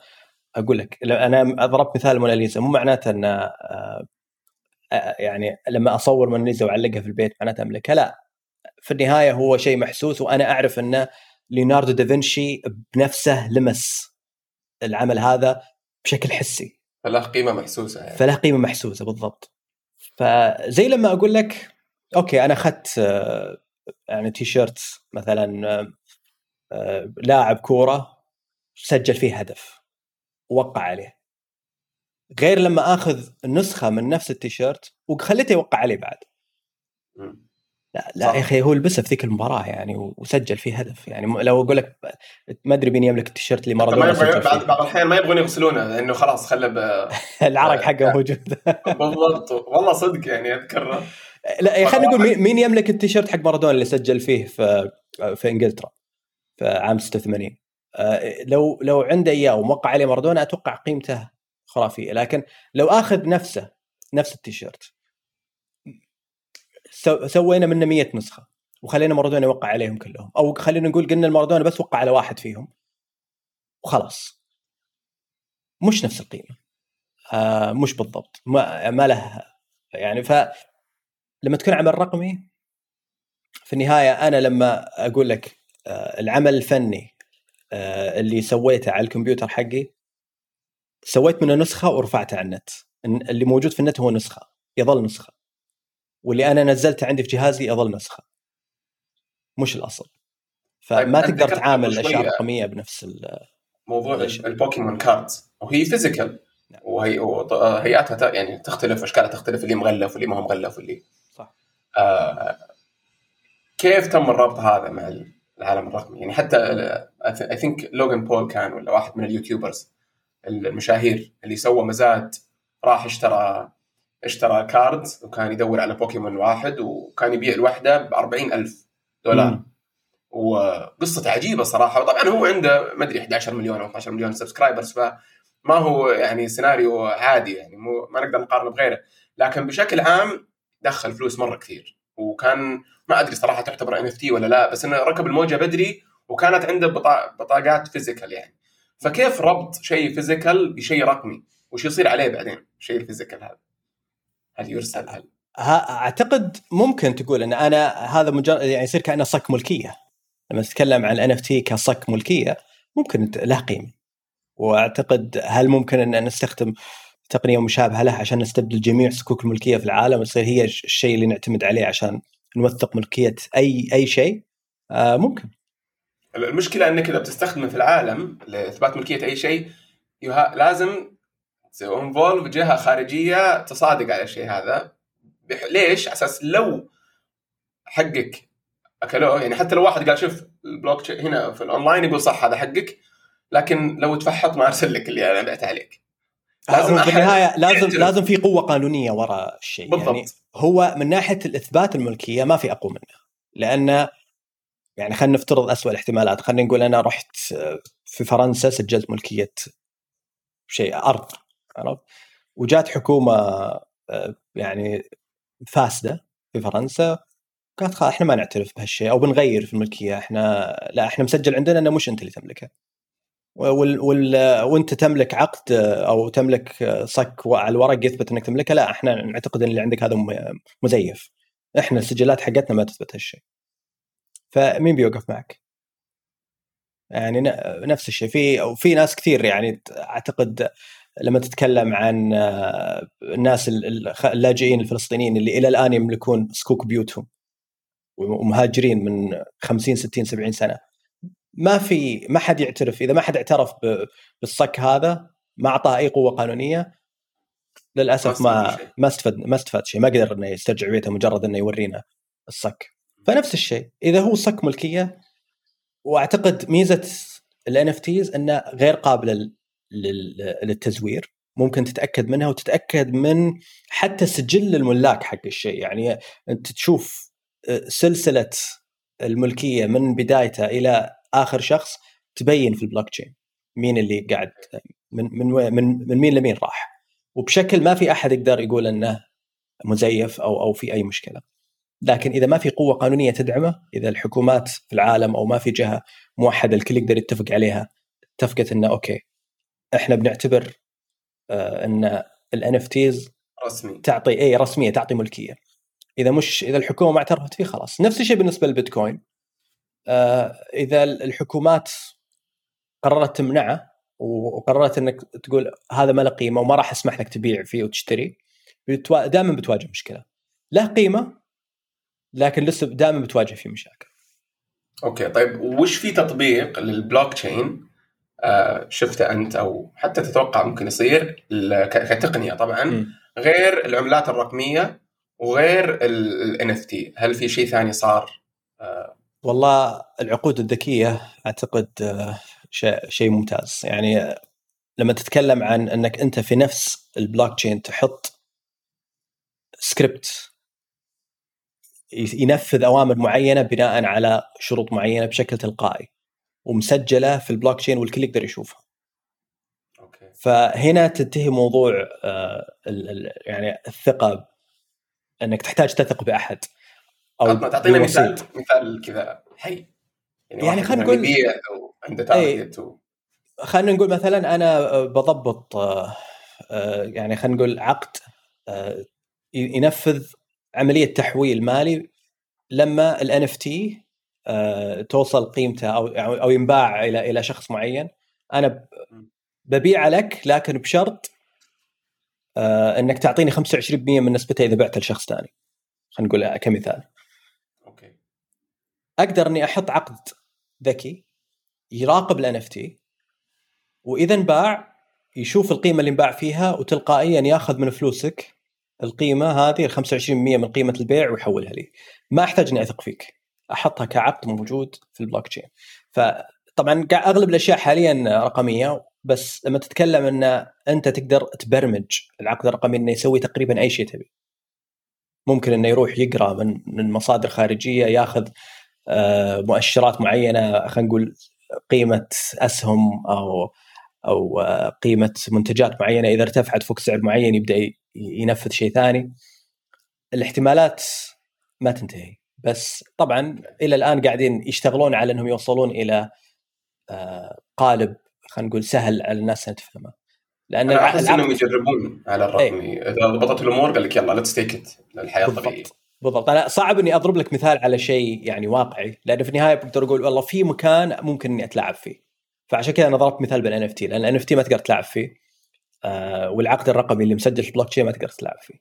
أقول لك أنا ضربت مثال موناليزا مو معناته إن آه، آه، يعني لما أصور موناليزا وأعلقها في البيت معناته أملكها لا. في النهاية هو شيء محسوس وأنا أعرف إن ليوناردو دافنشي بنفسه لمس العمل هذا بشكل حسي. فله قيمة محسوسة يعني. فله قيمة محسوسة بالضبط. فزي لما أقول لك okay أنا أخذت آه، يعني تي شيرت مثلا لاعب كورة سجل فيه هدف. ووقع عليه. غير لما آخذ نسخة من نفس التيشيرت وخليته يوقع عليه بعد. لا لا يا أخي هو لبسه في ذيك المباراة يعني وسجل فيه هدف يعني. لو أقول لك ما أدري مين يملك التيشيرت اللي مارادونا بعض بعض الأحيان ما يبغون يغسلونه لأنه خلاص خله ب... العرق حقه موجود. بالضبط. والله صدق يعني اذكر لا خلينا نقول مين يملك التيشيرت حق مارادونا اللي سجل فيه في في إنجلترا في عام 86 آه، لو لو عنده إياه وموقع عليه مارادونا أتوقع قيمته خرافية لكن لو آخذ نفسه نفس التيشيرت سوينا منه 100 نسخة وخلينا مارادونا يوقع عليهم كلهم أو خلينا نقول قلنا المارادونا بس وقع على واحد فيهم وخلاص. مش نفس القيمة آه مش بالضبط ما, ما له يعني ف لما تكون عمل رقمي في النهاية أنا لما أقول لك آه العمل الفني آه اللي سويته على الكمبيوتر حقي سويت منه نسخة ورفعته على النت. اللي موجود في النت هو نسخة يظل نسخة. واللي أنا نزلته عندي في جهازي يظل نسخة. مش الأصل. فما طيب تقدر تعامل الأشياء الرقمية بنفس موضوع البوكيمون cards وهي physical. نعم. وهي هيئتها يعني تختلف أشكالها تختلف اللي مغلف واللي ما هو مغلف واللي. صح. آه كيف تم الربط هذا مع العالم الرقمي. يعني حتى I think لوجان بول كان ولا واحد من اليوتيوبرز المشاهير اللي سوى مزاد راح اشترى اشترى card وكان يدور على بوكيمون واحد وكان يبيع الواحده ب ألف دولار. مم. وقصته عجيبة صراحة. وطبعا هو عنده ما أدري 11 مليون أو 12 مليون subscribers فما هو يعني سيناريو عادي يعني مو ما نقدر نقارنه بغيره. لكن بشكل عام دخل فلوس مرة كثير. وكان ما أدري صراحة تعتبر NFT ولا لا بس إنه ركب الموجة بدري وكانت عنده بطاقات physical يعني. فكيف ربط شيء physical بشيء رقمي؟ وش يصير عليه بعدين الشيء ال physical هذا؟ هل يرسل؟ هل؟ أعتقد ممكن تقول إن أنا هذا مجرد يعني يصير كأنه صك ملكية. لما تتكلم عن ال NFT كصك ملكية ممكن له قيمة. وأعتقد هل ممكن إن نستخدم تقنية مشابهة له عشان نستبدل جميع صكوك الملكية في العالم وتصير هي الشيء اللي نعتمد عليه عشان نوثق ملكية أي أي شيء. آه ممكن. المشكلة إنك إذا بتستخدمه في العالم لإثبات ملكية أي شيء لازم involve جهة خارجية تصادق على الشيء هذا. ليش؟ على أساس لو حقك أكلوه يعني حتى لو واحد قال شوف ال block هنا في الأونلاين يقول صح هذا حقك لكن لو تفحط ما أرسل لك اللي أنا بعت عليك. لازم في النهاية لازم لازم في قوة قانونية وراء الشيء. يعني بالضبط. يعني هو من ناحية الإثبات الملكية ما في أقوى منه. لأن يعني خلينا نفترض أسوأ الاحتمالات. خلينا نقول أنا رحت في فرنسا سجلت ملكية شيء أرض عرفت؟ وجات حكومة آه، يعني فاسدة في فرنسا. قالت خلاص إحنا ما نعترف بهالشيء أو بنغير في الملكية. إحنا لا إحنا مسجل عندنا إنه مش أنت اللي تملكه. وال وال وانت تملك عقد أو تملك صك على الورق يثبت انك تملكه لا إحنا نعتقد إن اللي عندك هذا مزيف. إحنا السجلات حقتنا ما تثبت هالشيء. فمين بيوقف معك؟ يعني نفس الشيء. في وفي ناس كثير يعني أعتقد لما تتكلم عن الناس اللاجئين الفلسطينيين اللي إلى الآن يملكون صكوك بيوتهم ومهاجرين من 50 60 70 سنة. ما في ما حد يعترف. إذا ما حد اعترف بالصك هذا ما أعطاه أي قوة قانونية للأسف ما ما استفاد ما استفاد شيء. ما قدر إنه يسترجع بيته مجرد إنه يورينا الصك. فنفس الشيء. إذا هو صك ملكية وأعتقد ميزة الإن إنه غير قابله للتزوير. ممكن تتأكد منها وتتأكد من حتى سجل الملاك حق الشيء. يعني أنت تشوف آه، سلسلة الملكية من بدايتها إلى آخر شخص تبين في البلوك تشين. مين اللي قاعد من من من, من مين لمين راح. وبشكل ما في أحد يقدر يقول إنه مزيف أو أو في أي مشكلة. لكن إذا ما في قوة قانونية تدعمه إذا الحكومات في العالم أو ما في جهة موحدة الكل يقدر يتفق عليها اتفقت إنه okay إحنا بنعتبر آه إن ال NFTs رسمي. تعطي اي رسمية تعطي ملكية. إذا مش إذا الحكومة ما اعترفت فيه خلاص. نفس الشيء بالنسبة للبيتكوين. إذا الحكومات قررت تمنعه وقررت إنك تقول هذا ما له قيمة وما راح أسمح لك تبيع فيه وتشتري دائما بتواجه مشكلة. له قيمة لكن لسه دائما بتواجه فيه مشاكل. okay طيب وش في تطبيق للبلوك تشين آه شفته أنت أو حتى تتوقع ممكن يصير كتقنية طبعا م. غير العملات الرقمية وغير ال NFT هل في شيء ثاني صار؟ آه والله العقود الذكية أعتقد آه شيء ممتاز يعني لما تتكلم عن أنك أنت في نفس البلوك تشين تحط سكريبت ينفذ أوامر معينة بناء على شروط معينة بشكل تلقائي ومسجلة في البلوك تشين والكل يقدر يشوفها. okay. فهنا تنتهي موضوع آه يعني الثقة أنك تحتاج تثق بأحد أو تعطينا مثال مثال كذا حي. يعني, يعني خلينا نقول يبيع أو عنده target و... خلينا نقول مثلا أنا بضبط آه، آه، يعني خلينا نقول عقد آه، ينفذ عملية تحويل مالي لما ال NFT توصل قيمته أو أو ينباع إلى إلى شخص معين. أنا ببيعه لك لكن بشرط إنك تعطيني 25% من نسبته إذا بعته لشخص ثاني خلينا نقول كمثال. أقدر إني أحط عقد ذكي يراقب ال NFT وإذا انباع يشوف القيمة اللي انباع فيها وتلقائيا ياخذ من فلوسك القيمة هذه ال 25% من قيمة البيع ويحولها لي. ما أحتاج إني أثق فيك. أحطها كعقد موجود في البلوك تشين. فطبعا أغلب الأشياء حاليا رقمية بس لما تتكلم إن أنت تقدر تبرمج العقد الرقمي إنه يسوي تقريبا أي شيء تبي. ممكن إنه يروح يقرأ من من مصادر خارجية ياخذ مؤشرات معينة خلينا نقول قيمة أسهم أو أو آه، قيمة منتجات معينة. إذا ارتفعت فوق سعر معين يبدأ ينفذ شيء ثاني. الاحتمالات ما تنتهي. بس طبعا إلى الآن قاعدين يشتغلون على إنهم يوصلون إلى آه، قالب خلينا نقول سهل على الناس إنها تفهمه. لأن أحس إنهم يجربون على الرقمي إذا ضبطت الأمور قال لك يلا let's take it للحياه الطبيعيه بالضبط. أنا صعب إني أضرب لك مثال على شيء يعني واقعي لأنه في النهاية بقدر أقول والله في مكان ممكن إني أتلاعب فيه. فعشان كذا أنا ضربت مثال بال NFT لأن ال NFT ما تقدر تلعب فيه. آه والعقد الرقمي اللي مسجل في البلوك تشين ما تقدر تلعب فيه.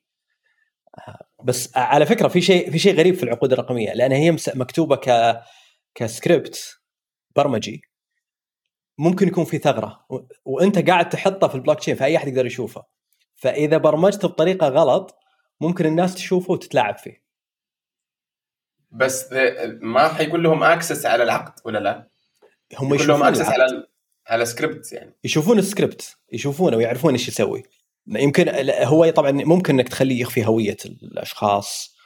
آه بس على فكرة في شيء في شيء غريب في العقود الرقمية لأن هي مكتوبة ك كسكريبت برمجي. ممكن يكون في ثغرة و... وأنت قاعد تحطها في البلوك تشين فأي أحد يقدر يشوفه فإذا برمجته بطريقة غلط ممكن الناس تشوفه وتتلاعب فيه. بس ما حيقول لهم access على العقد ولا لا؟ هم يقول لهم access على على سكريبت يعني. يشوفون السكريبت يشوفونه ويعرفون إيش يسوي. يمكن هو طبعا ممكن إنك تخليه يخفي هوية الأشخاص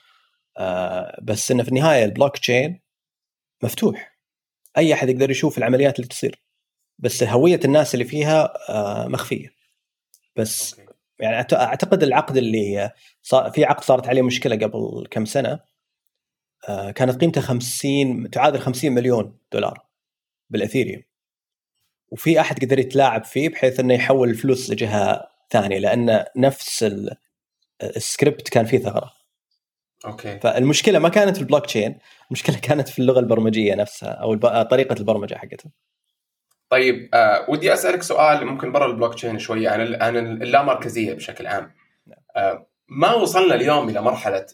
آه بس إنه في النهاية البلوك تشين مفتوح. أي أحد يقدر يشوف العمليات اللي تصير. بس هوية الناس اللي فيها آه مخفية. بس okay. يعني أعتقد العقد اللي صار في عقد صارت عليه مشكلة قبل كم سنة. كانت قيمته 50 تعادل 50 مليون دولار بال Ethereum. وفي أحد قدر يتلاعب فيه بحيث إنه يحول الفلوس لجهة ثانية لأن نفس السكريبت كان فيه ثغرة. okay. فالمشكلة ما كانت في البلوك تشين المشكلة كانت في اللغة البرمجية نفسها أو طريقة البرمجة حقتها. طيب آه ودي أسألك سؤال ممكن برا البلوك تشين شوية عن عن اللامركزية بشكل عام. نعم. آه ما وصلنا اليوم إلى مرحلة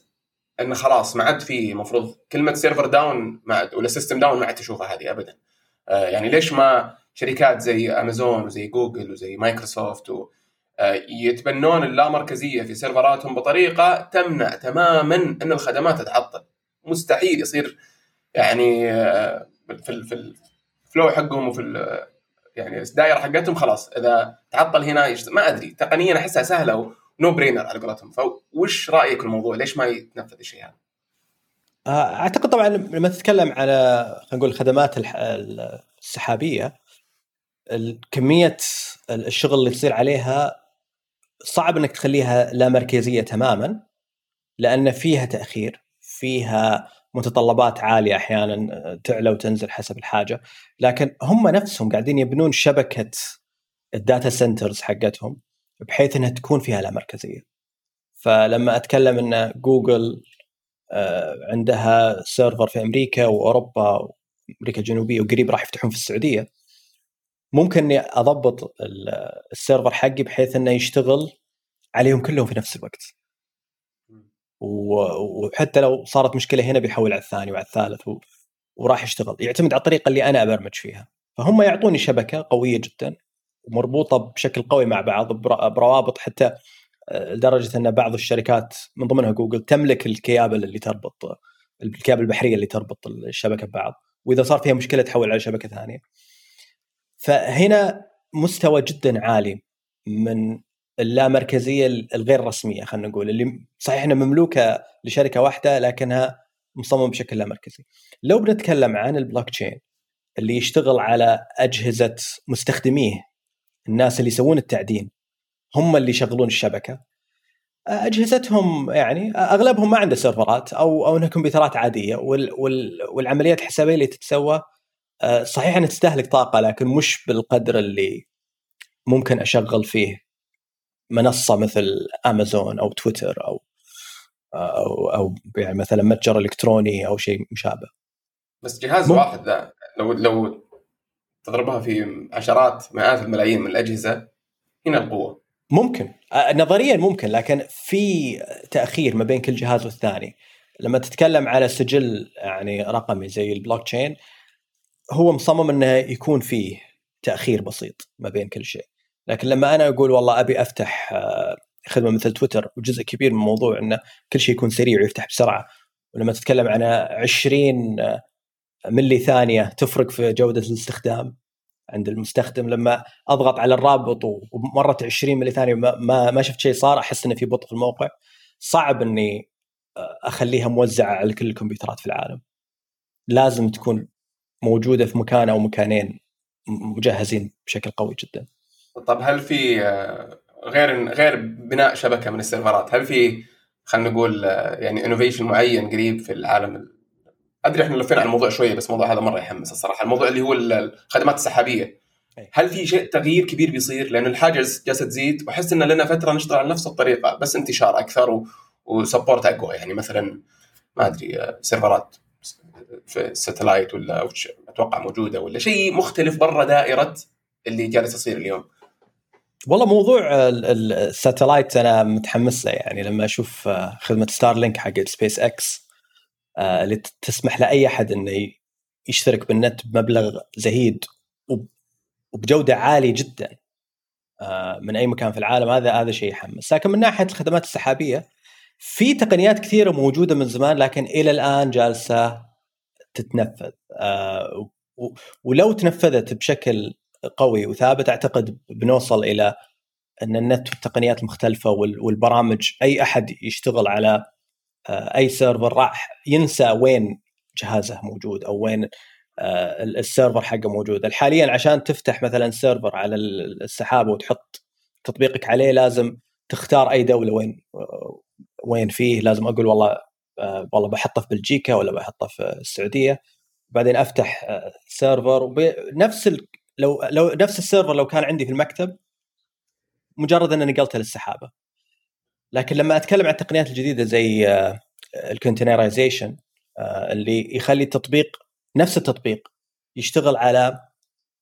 انه خلاص ما عاد في مفروض كلمة server down ما عاد ولا system down ما عاد تشوفها هذه ابدا. آه يعني ليش ما شركات زي امازون وزي جوجل وزي مايكروسوفت و آه، يتبنون اللامركزية في سيرفراتهم بطريقة تمنع تماما إن الخدمات تتعطل. مستحيل يصير يعني آه، في في ال flow حقهم وفي يعني الدائره حقتهم خلاص. إذا تعطل هنا ما أدري. تقنيا أحسها سهلة no brainer على قولتهم فوش رأيك في الموضوع؟ ليش ما يتنفذ الشيء هذا؟ آه، أعتقد طبعا لما تتكلم على خلينا نقول الخدمات السحابية كميه الشغل اللي تصير عليها صعب إنك تخليها لا مركزية تماما لأن فيها تأخير فيها متطلبات عالية أحيانا تعلى وتنزل حسب الحاجة. لكن هم نفسهم قاعدين يبنون شبكة ال data centers حقتهم. بحيث إنها تكون فيها لا مركزية. فلما أتكلم إن جوجل آه، عندها server في أمريكا وأوروبا وأمريكا الجنوبية وقريب راح يفتحون في السعودية ممكن إني أضبط ال server حقي بحيث إنه يشتغل عليهم كلهم في نفس الوقت. وحتى لو صارت مشكلة هنا بيحول على الثاني وعلى الثالث وراح يشتغل. يعتمد على الطريقة اللي أنا أبرمج فيها. فهم يعطوني شبكة قوية جدا. ومربوطة بشكل قوي مع بعض بروابط حتى آه، لدرجة أن بعض الشركات من ضمنها جوجل تملك الكيابل اللي تربط الكيابل البحرية اللي تربط الشبكة ببعض وإذا صار فيها مشكلة تحول على شبكة ثانية فهنا مستوى جدا عالي من اللامركزية الغير رسمية خلينا نقول اللي صحيح إنها مملوكة لشركة واحدة لكنها مصممة بشكل لا مركزي. لو بنتكلم عن البلوك تشين اللي يشتغل على أجهزة مستخدميه الناس اللي يسوون التعدين هم اللي يشغلون الشبكة. أجهزتهم يعني أغلبهم ما عنده سيرفرات أو أو إنها كمبيوترات عادية وال وال والعمليات الحسابية اللي تتسوى آه، صحيح إنها تستهلك طاقة لكن مش بالقدر اللي ممكن أشغل فيه منصة مثل امازون أو تويتر أو أو أو يعني مثلا متجر إلكتروني أو شيء مشابه. بس جهاز واحد ذا لو لو تضربها في عشرات مئات الملايين من الأجهزة هنا القوة. ممكن. نظريا ممكن لكن في تأخير ما بين كل جهاز والثاني. لما تتكلم على سجل يعني رقمي زي البلوك تشين هو مصمم إنه يكون فيه تأخير بسيط ما بين كل شيء. لكن لما أنا أقول والله أبي أفتح خدمة مثل تويتر وجزء كبير من الموضوع إنه كل شيء يكون سريع ويفتح بسرعة. ولما تتكلم عن 20 ملي ثانية تفرق في جودة الاستخدام عند المستخدم. لما أضغط على الرابط ومرت 20 ملي ثانية ما ما شفت شيء صار أحس إنه في بطء في الموقع. صعب إني أخليها موزعة على كل الكمبيوترات في العالم. لازم تكون موجودة في مكان أو مكانين مجهزين بشكل قوي جدا. طب هل في آه، غير غير بناء شبكة من السيرفرات هل في خلينا نقول آه، يعني innovation معين قريب في العالم أدري إحنا لفينا على الموضوع شوية بس الموضوع هذا مرة يحمس الصراحة. الموضوع اللي هو الخدمات السحابية. هل في شيء تغيير كبير بيصير؟ لأنه الحاجة جالسة تزيد وأحس إن لنا فترة نشتغل على نفس الطريقة بس انتشار أكثر و support أقوى. يعني مثلا ما أدري سيرفرات في ال satellite ولا أتوقع موجودة ولا شيء مختلف برا دائرة اللي جالس يصير اليوم. والله موضوع ال satellite أنا متحمس له. يعني لما أشوف خدمة ستار لينك حق سبيس إكس اللي تسمح لأي أحد إنه يشترك بالنت بمبلغ زهيد وبجودة عالية جدا آه، من أي مكان في العالم هذا هذا شيء يحمس. لكن من ناحية الخدمات السحابية في تقنيات كثيرة موجودة من زمان لكن إلى الآن جالسة تتنفذ. ولو تنفذت بشكل قوي وثابت أعتقد بنوصل إلى إن النت والتقنيات المختلفه والبرامج أي أحد يشتغل على آه، اي server راح ينسى وين جهازه موجود أو وين آه، ال server حقه موجود. حاليا عشان تفتح مثلا server على السحابة وتحط تطبيقك عليه لازم تختار أي دولة وين آه، وين فيه. لازم أقول والله والله بحطه في بلجيكا ولا بحطه في السعودية. بعدين أفتح server. وبنفس لو لو نفس ال server لو كان عندي في المكتب مجرد إني نقلته للسحابة. لكن لما أتكلم عن التقنيات الجديدة زي آه، ال containerization آه، اللي يخلي التطبيق نفس التطبيق يشتغل على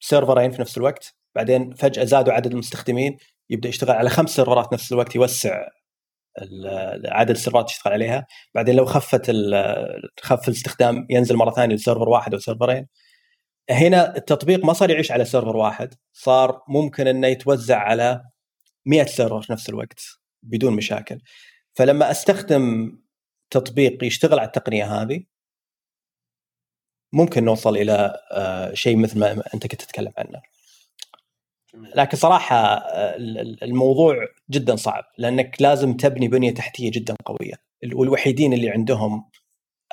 سيرفرين في نفس الوقت بعدين فجأة زادوا عدد المستخدمين يبدأ يشتغل على خمس سيرفرات في نفس الوقت يوسع عدد السيرفرات يشتغل عليها. بعدين لو خفت خف الاستخدام ينزل مرة ثانية ل server واحد أو سيرفرين. هنا التطبيق ما صار يعيش على server واحد صار ممكن إنه يتوزع على 100 سيرفر في نفس الوقت. بدون مشاكل. فلما أستخدم تطبيق يشتغل على التقنية هذه ممكن نوصل إلى آه، شيء مثل ما أنت كنت تتكلم عنه. لكن صراحة آه، الموضوع جدا صعب لأنك لازم تبني بنية تحتية جدا قوية. والوحيدين اللي عندهم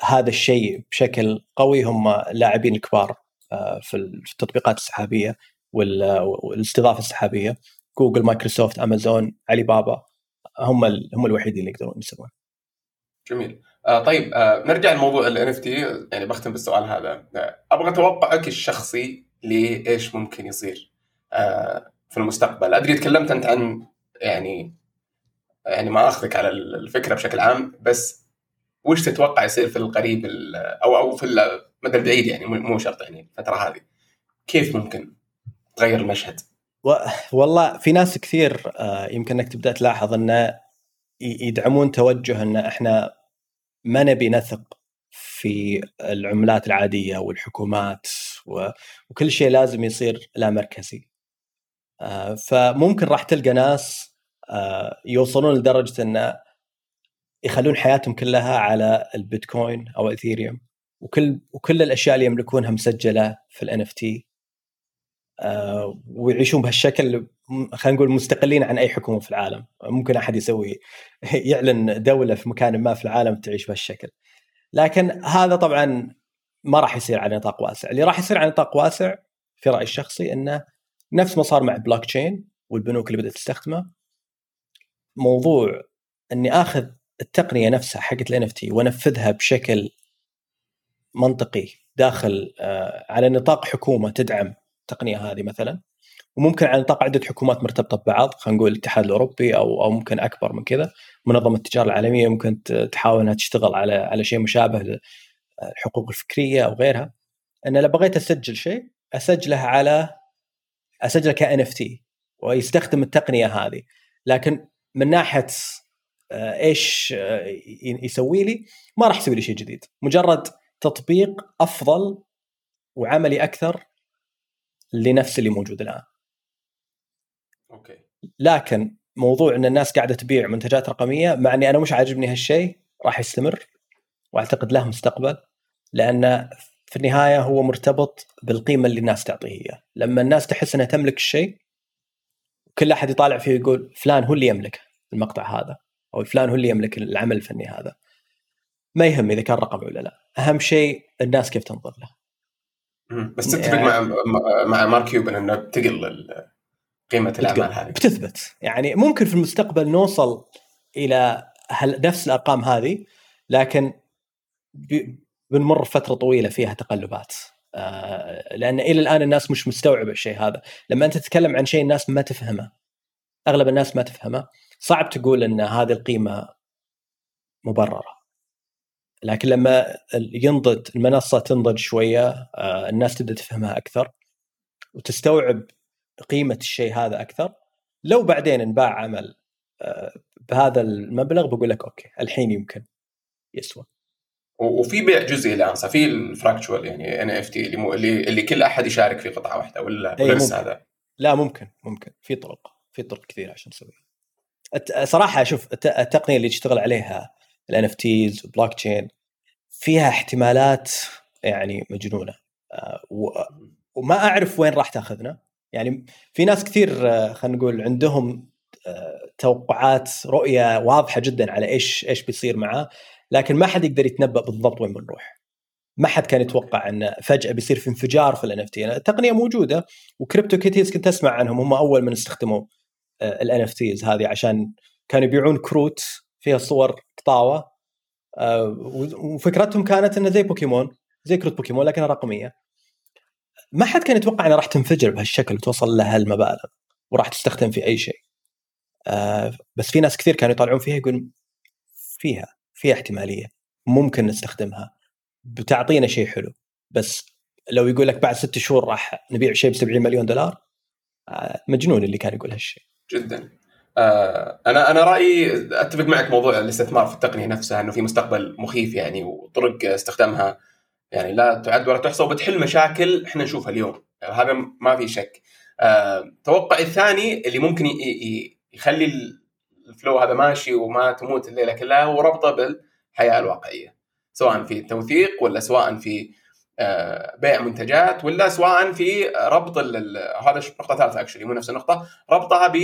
هذا الشيء بشكل قوي هم اللاعبين الكبار آه، في التطبيقات السحابية والاستضافة السحابية. جوجل مايكروسوفت أمازون علي بابا. هم هم الوحيدين اللي يقدرون يسوون جميل. آه طيب آه نرجع لموضوع ال NFT يعني بختم بالسؤال هذا. آه أبغى توقعك الشخصي لإيش ممكن يصير آه في المستقبل. أدري تكلمت أنت عن يعني يعني ما أخذك على الفكرة بشكل عام بس وش تتوقع يصير في القريب أو أو في المدى البعيد يعني مو شرط يعني الفترة هذه. كيف ممكن تغير المشهد؟ والله في ناس كثير آه، يمكن إنك تبدأ تلاحظ إنه يدعمون توجه إن إحنا ما نبي نثق في العملات العادية والحكومات وكل شيء لازم يصير لا مركزي. آه، فممكن راح تلقى ناس آه، يوصلون لدرجة انه يخلون حياتهم كلها على البيتكوين أو اثيريوم وكل وكل الأشياء اللي يملكونها مسجلة في الان تي ويعيشون بهالشكل خلينا نقول مستقلين عن أي حكومة في العالم. ممكن أحد يسوي يعلن دولة في مكان ما في العالم تعيش بهالشكل. لكن هذا طبعا ما راح يصير على نطاق واسع. اللي راح يصير على نطاق واسع في رأيي الشخصي إنه نفس ما صار مع البلوك تشين والبنوك اللي بدأت تستخدمه. موضوع إني آخذ التقنية نفسها حقت الان وأنفذها بشكل منطقي داخل آه، على نطاق حكومة تدعم التقنية هذه مثلا. وممكن على نطاق عدة حكومات مرتبطة ببعض خلينا نقول الاتحاد الأوروبي أو أو ممكن أكبر من كذا. منظمة التجارة العالمية ممكن تحاول إنها تشتغل على على شيء مشابه للحقوق الفكرية أو غيرها. أن لو بغيت أسجل شيء أسجله على أسجله كإن إف تي ويستخدم التقنية هذه. لكن من ناحية آه، إيش آه، يسوي لي؟ ما راح يسوي لي شيء جديد. مجرد تطبيق أفضل وعملي أكثر لنفس اللي موجود الآن. أوكي. لكن موضوع إن الناس قاعدة تبيع منتجات رقمية مع إني أنا مش عاجبني هالشيء راح يستمر وأعتقد له مستقبل لأن في النهاية هو مرتبط بالقيمة اللي الناس تعطيه اياه لما الناس تحس إنها تملك الشيء كل أحد يطالع فيه ويقول فلان هو اللي يملك المقطع هذا أو فلان هو اللي يملك العمل الفني هذا. ما يهم إذا كان رقمي ولا لا. أهم شيء الناس كيف تنظر له. بس تتفق يعني مع مع مارك كيوبن إنه بتقل قيمة الأعمال هذه. بتثبت. يعني ممكن في المستقبل نوصل إلى نفس الأرقام هذه لكن بنمر فترة طويلة فيها تقلبات. آه، لأن إلى الآن الناس مش مستوعبة الشيء هذا. لما أنت تتكلم عن شيء الناس ما تفهمه أغلب الناس ما تفهمه صعب تقول إن هذه القيمة مبررة. لكن لما ينضج المنصة تنضج شوية آه، الناس تبدأ تفهمها أكثر وتستوعب قيمة الشيء هذا أكثر. لو بعدين انباع عمل آه، بهذا المبلغ بقول لك okay الحين يمكن يسوى. وفي بيع جزئي الآن صار في ال fractional يعني NFT اللي اللي كل أحد يشارك في قطعة واحدة ولا بس هذا؟ لا ممكن ممكن. في طرق في طرق كثيرة عشان نسويها. صراحة أشوف التقنية اللي تشتغل عليها ال NFTs وال blockchain فيها احتمالات يعني مجنونة. آه، وما أعرف وين راح تأخذنا. يعني في ناس كثير آه، خلينا نقول عندهم آه، توقعات رؤية واضحة جدا على إيش إيش بيصير معاه لكن ما حد يقدر يتنبأ بالضبط وين بنروح. ما حد كان يتوقع إن فجأة بيصير في انفجار في ال NFT التقنية موجودة و CryptoKitties كنت أسمع عنهم هم أول من استخدموا ال NFTs هذه عشان كانوا يبيعون كروت فيها صور قطاوة. آه، وفكرتهم كانت انه زي بوكيمون زي كروت بوكيمون لكنها رقمية. ما حد كان يتوقع انها راح تنفجر بهالشكل وتوصل لها المبالغ وراح تستخدم في أي شيء. آه، بس في ناس كثير كانوا يطالعون فيها يقولون فيها فيها احتمالية ممكن نستخدمها بتعطينا شيء حلو. بس لو يقول لك بعد ست شهور راح نبيع شيء ب 70 مليون دولار آه، مجنون اللي كان يقول هالشيء. جدا. آه أنا أنا رأيي أتفق معك موضوع الاستثمار في التقنية نفسها إنه في مستقبل مخيف يعني وطرق استخدامها يعني لا تعد ولا تحصى وبتحل مشاكل إحنا نشوفها اليوم. يعني هذا ما في شك. آه توقعي الثاني اللي ممكن يخلي الفلو هذا ماشي وما تموت الليلة كلها هو ربطه بالحياة الواقعية. سواء في توثيق ولا سواء في آه، بيع منتجات ولا سواء في ربط هذا نقطة ثالثة actually مو نفس النقطة ربطها ب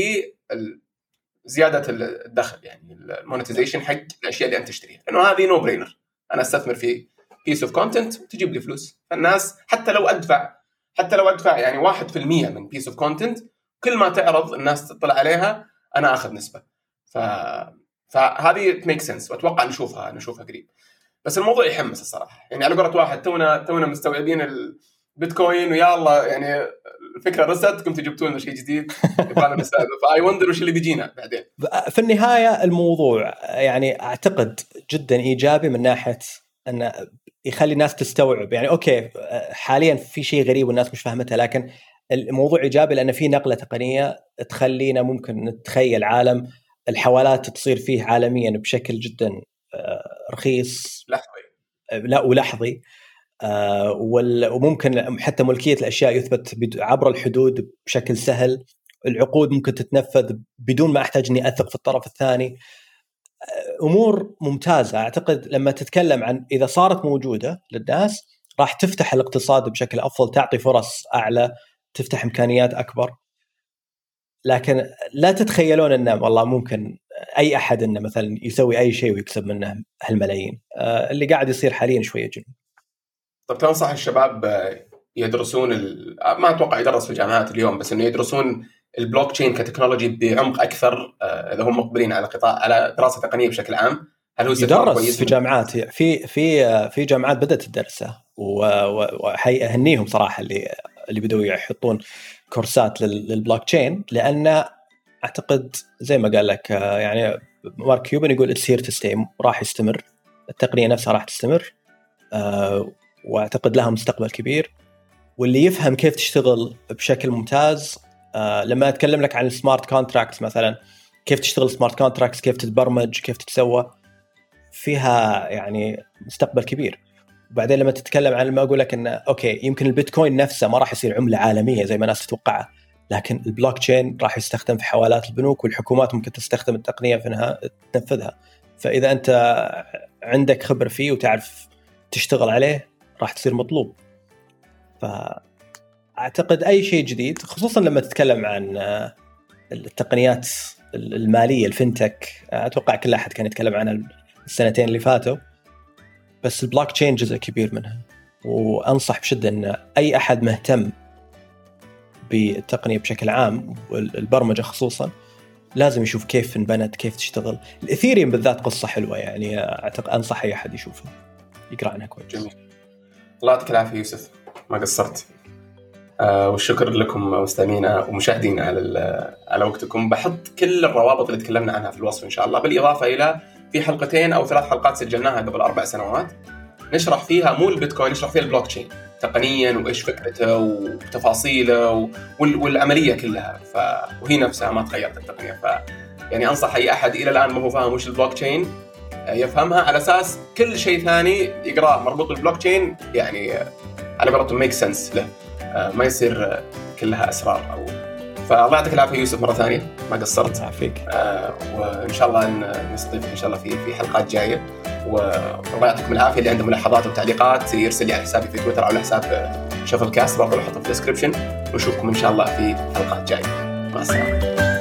زيادة الدخل يعني ال monetization حق الأشياء اللي أنت تشتريها. لأنه هذه no brainer أنا أستثمر في piece of content تجيب لي فلوس. فالناس حتى لو أدفع حتى لو أدفع يعني 1% من piece of content كل ما تعرض الناس تطلع عليها أنا آخذ نسبة. ف فهذه make sense وأتوقع نشوفها نشوفها قريب. بس الموضوع يحمس الصراحة. يعني على قولة واحد تونا تونا مستوعبين البيتكوين ويا الله يعني الفكرة رست قمتوا جبتوا لنا شيء جديد. يبغى نستوعبه ف I wonder وش اللي بيجينا بعدين. في النهاية الموضوع يعني أعتقد جدا إيجابي من ناحية انه يخلي الناس تستوعب. يعني أوكي حاليا في شيء غريب والناس مش فاهمتها لكن الموضوع إيجابي لأن في نقلة تقنية تخلينا ممكن نتخيل عالم. الحوالات تصير فيه عالميا بشكل جدا آه، رخيص. لحظي. لا ولحظي. آه، وممكن حتى ملكية الأشياء يثبت عبر الحدود بشكل سهل. العقود ممكن تتنفذ بدون ما أحتاج إني أثق في الطرف الثاني. آه، أمور ممتازة. أعتقد لما تتكلم عن إذا صارت موجودة للناس راح تفتح الاقتصاد بشكل أفضل تعطي فرص أعلى تفتح إمكانيات أكبر. لكن لا تتخيلون إنه والله ممكن أي أحد إنه مثلا يسوي أي شيء ويكسب منه هالملايين. آه، اللي قاعد يصير حاليا شوية جنون. طب تنصح الشباب يدرسون ال... ما أتوقع يدرس في الجامعات اليوم بس إنه يدرسون ال blockchain ك technology بعمق أكثر آه، إذا هم مقبلين على قطاع على دراسة تقنية بشكل عام هل هو يدرس كويس؟ في جامعات في في في جامعات بدأت تدرسه وهنيهم صراحة اللي اللي بدوا يحطون كورسات للبلوك تشين لأن أعتقد زي ما قال لك آه، يعني مارك كيوبن يقول it's here to راح يستمر التقنية نفسها راح تستمر آه، واعتقد لها مستقبل كبير. واللي يفهم كيف تشتغل بشكل ممتاز آه، لما أتكلم لك عن ال smart contracts مثلا كيف تشتغل smart contracts كيف تتبرمج كيف تتسوى فيها يعني مستقبل كبير. وبعدين لما تتكلم عن ما أقول لك انه أوكي يمكن البيتكوين نفسه ما راح يصير عملة عالمية زي ما الناس تتوقعها لكن البلوك تشين راح يستخدم في حوالات البنوك والحكومات ممكن تستخدم التقنية في إنها تنفذها. فإذا أنت عندك خبرة فيه وتعرف تشتغل عليه راح تصير مطلوب. فاعتقد أي شيء جديد خصوصا لما تتكلم عن التقنيات المالية ال fintech أتوقع كل أحد كان يتكلم عن السنتين اللي فاتوا. بس البلوك تشين جزء كبير منها. وأنصح بشدة إن أي أحد مهتم بالتقنية بشكل عام والبرمجة خصوصا لازم يشوف كيف انبنت كيف تشتغل. الإثيريوم بالذات قصة حلوة يعني أعتقد أنصح أي أحد يشوفها. يقرأ عنها كويس. جميل. الله يعطيك العافية يوسف ما قصرت. آه والشكر لكم مستمعينا ومشاهدينا على على وقتكم. بحط كل الروابط اللي تكلمنا عنها في الوصف إن شاء الله بالإضافة إلى في حلقتين أو ثلاث حلقات سجلناها قبل أربع سنوات. نشرح فيها مو البيتكوين نشرح فيها البلوك تشين تقنيا وإيش فكرته وتفاصيله والعملية كلها. ف... وهي نفسها ما تغيرت التقنية. ف يعني أنصح أي أحد إلى الآن ما هو فاهم وش البلوك تشين يفهمها. على أساس كل شيء ثاني يقراه مربوط بالبلوك تشين يعني على قولتهم make sense له. ما يصير كلها أسرار أو فالله يعطيك العافية يوسف مرة ثانية. ما قصرت. يعافيك آه وإن شاء الله نستضيفك إن شاء الله في في حلقات جاية. والله يعطيكم العافية. اللي عنده ملاحظات وتعليقات يرسل لي على حسابي في تويتر أو على حساب شفل كاست برضه بحطه في ال description ونشوفكم إن شاء الله في حلقات جاية. مع السلامة.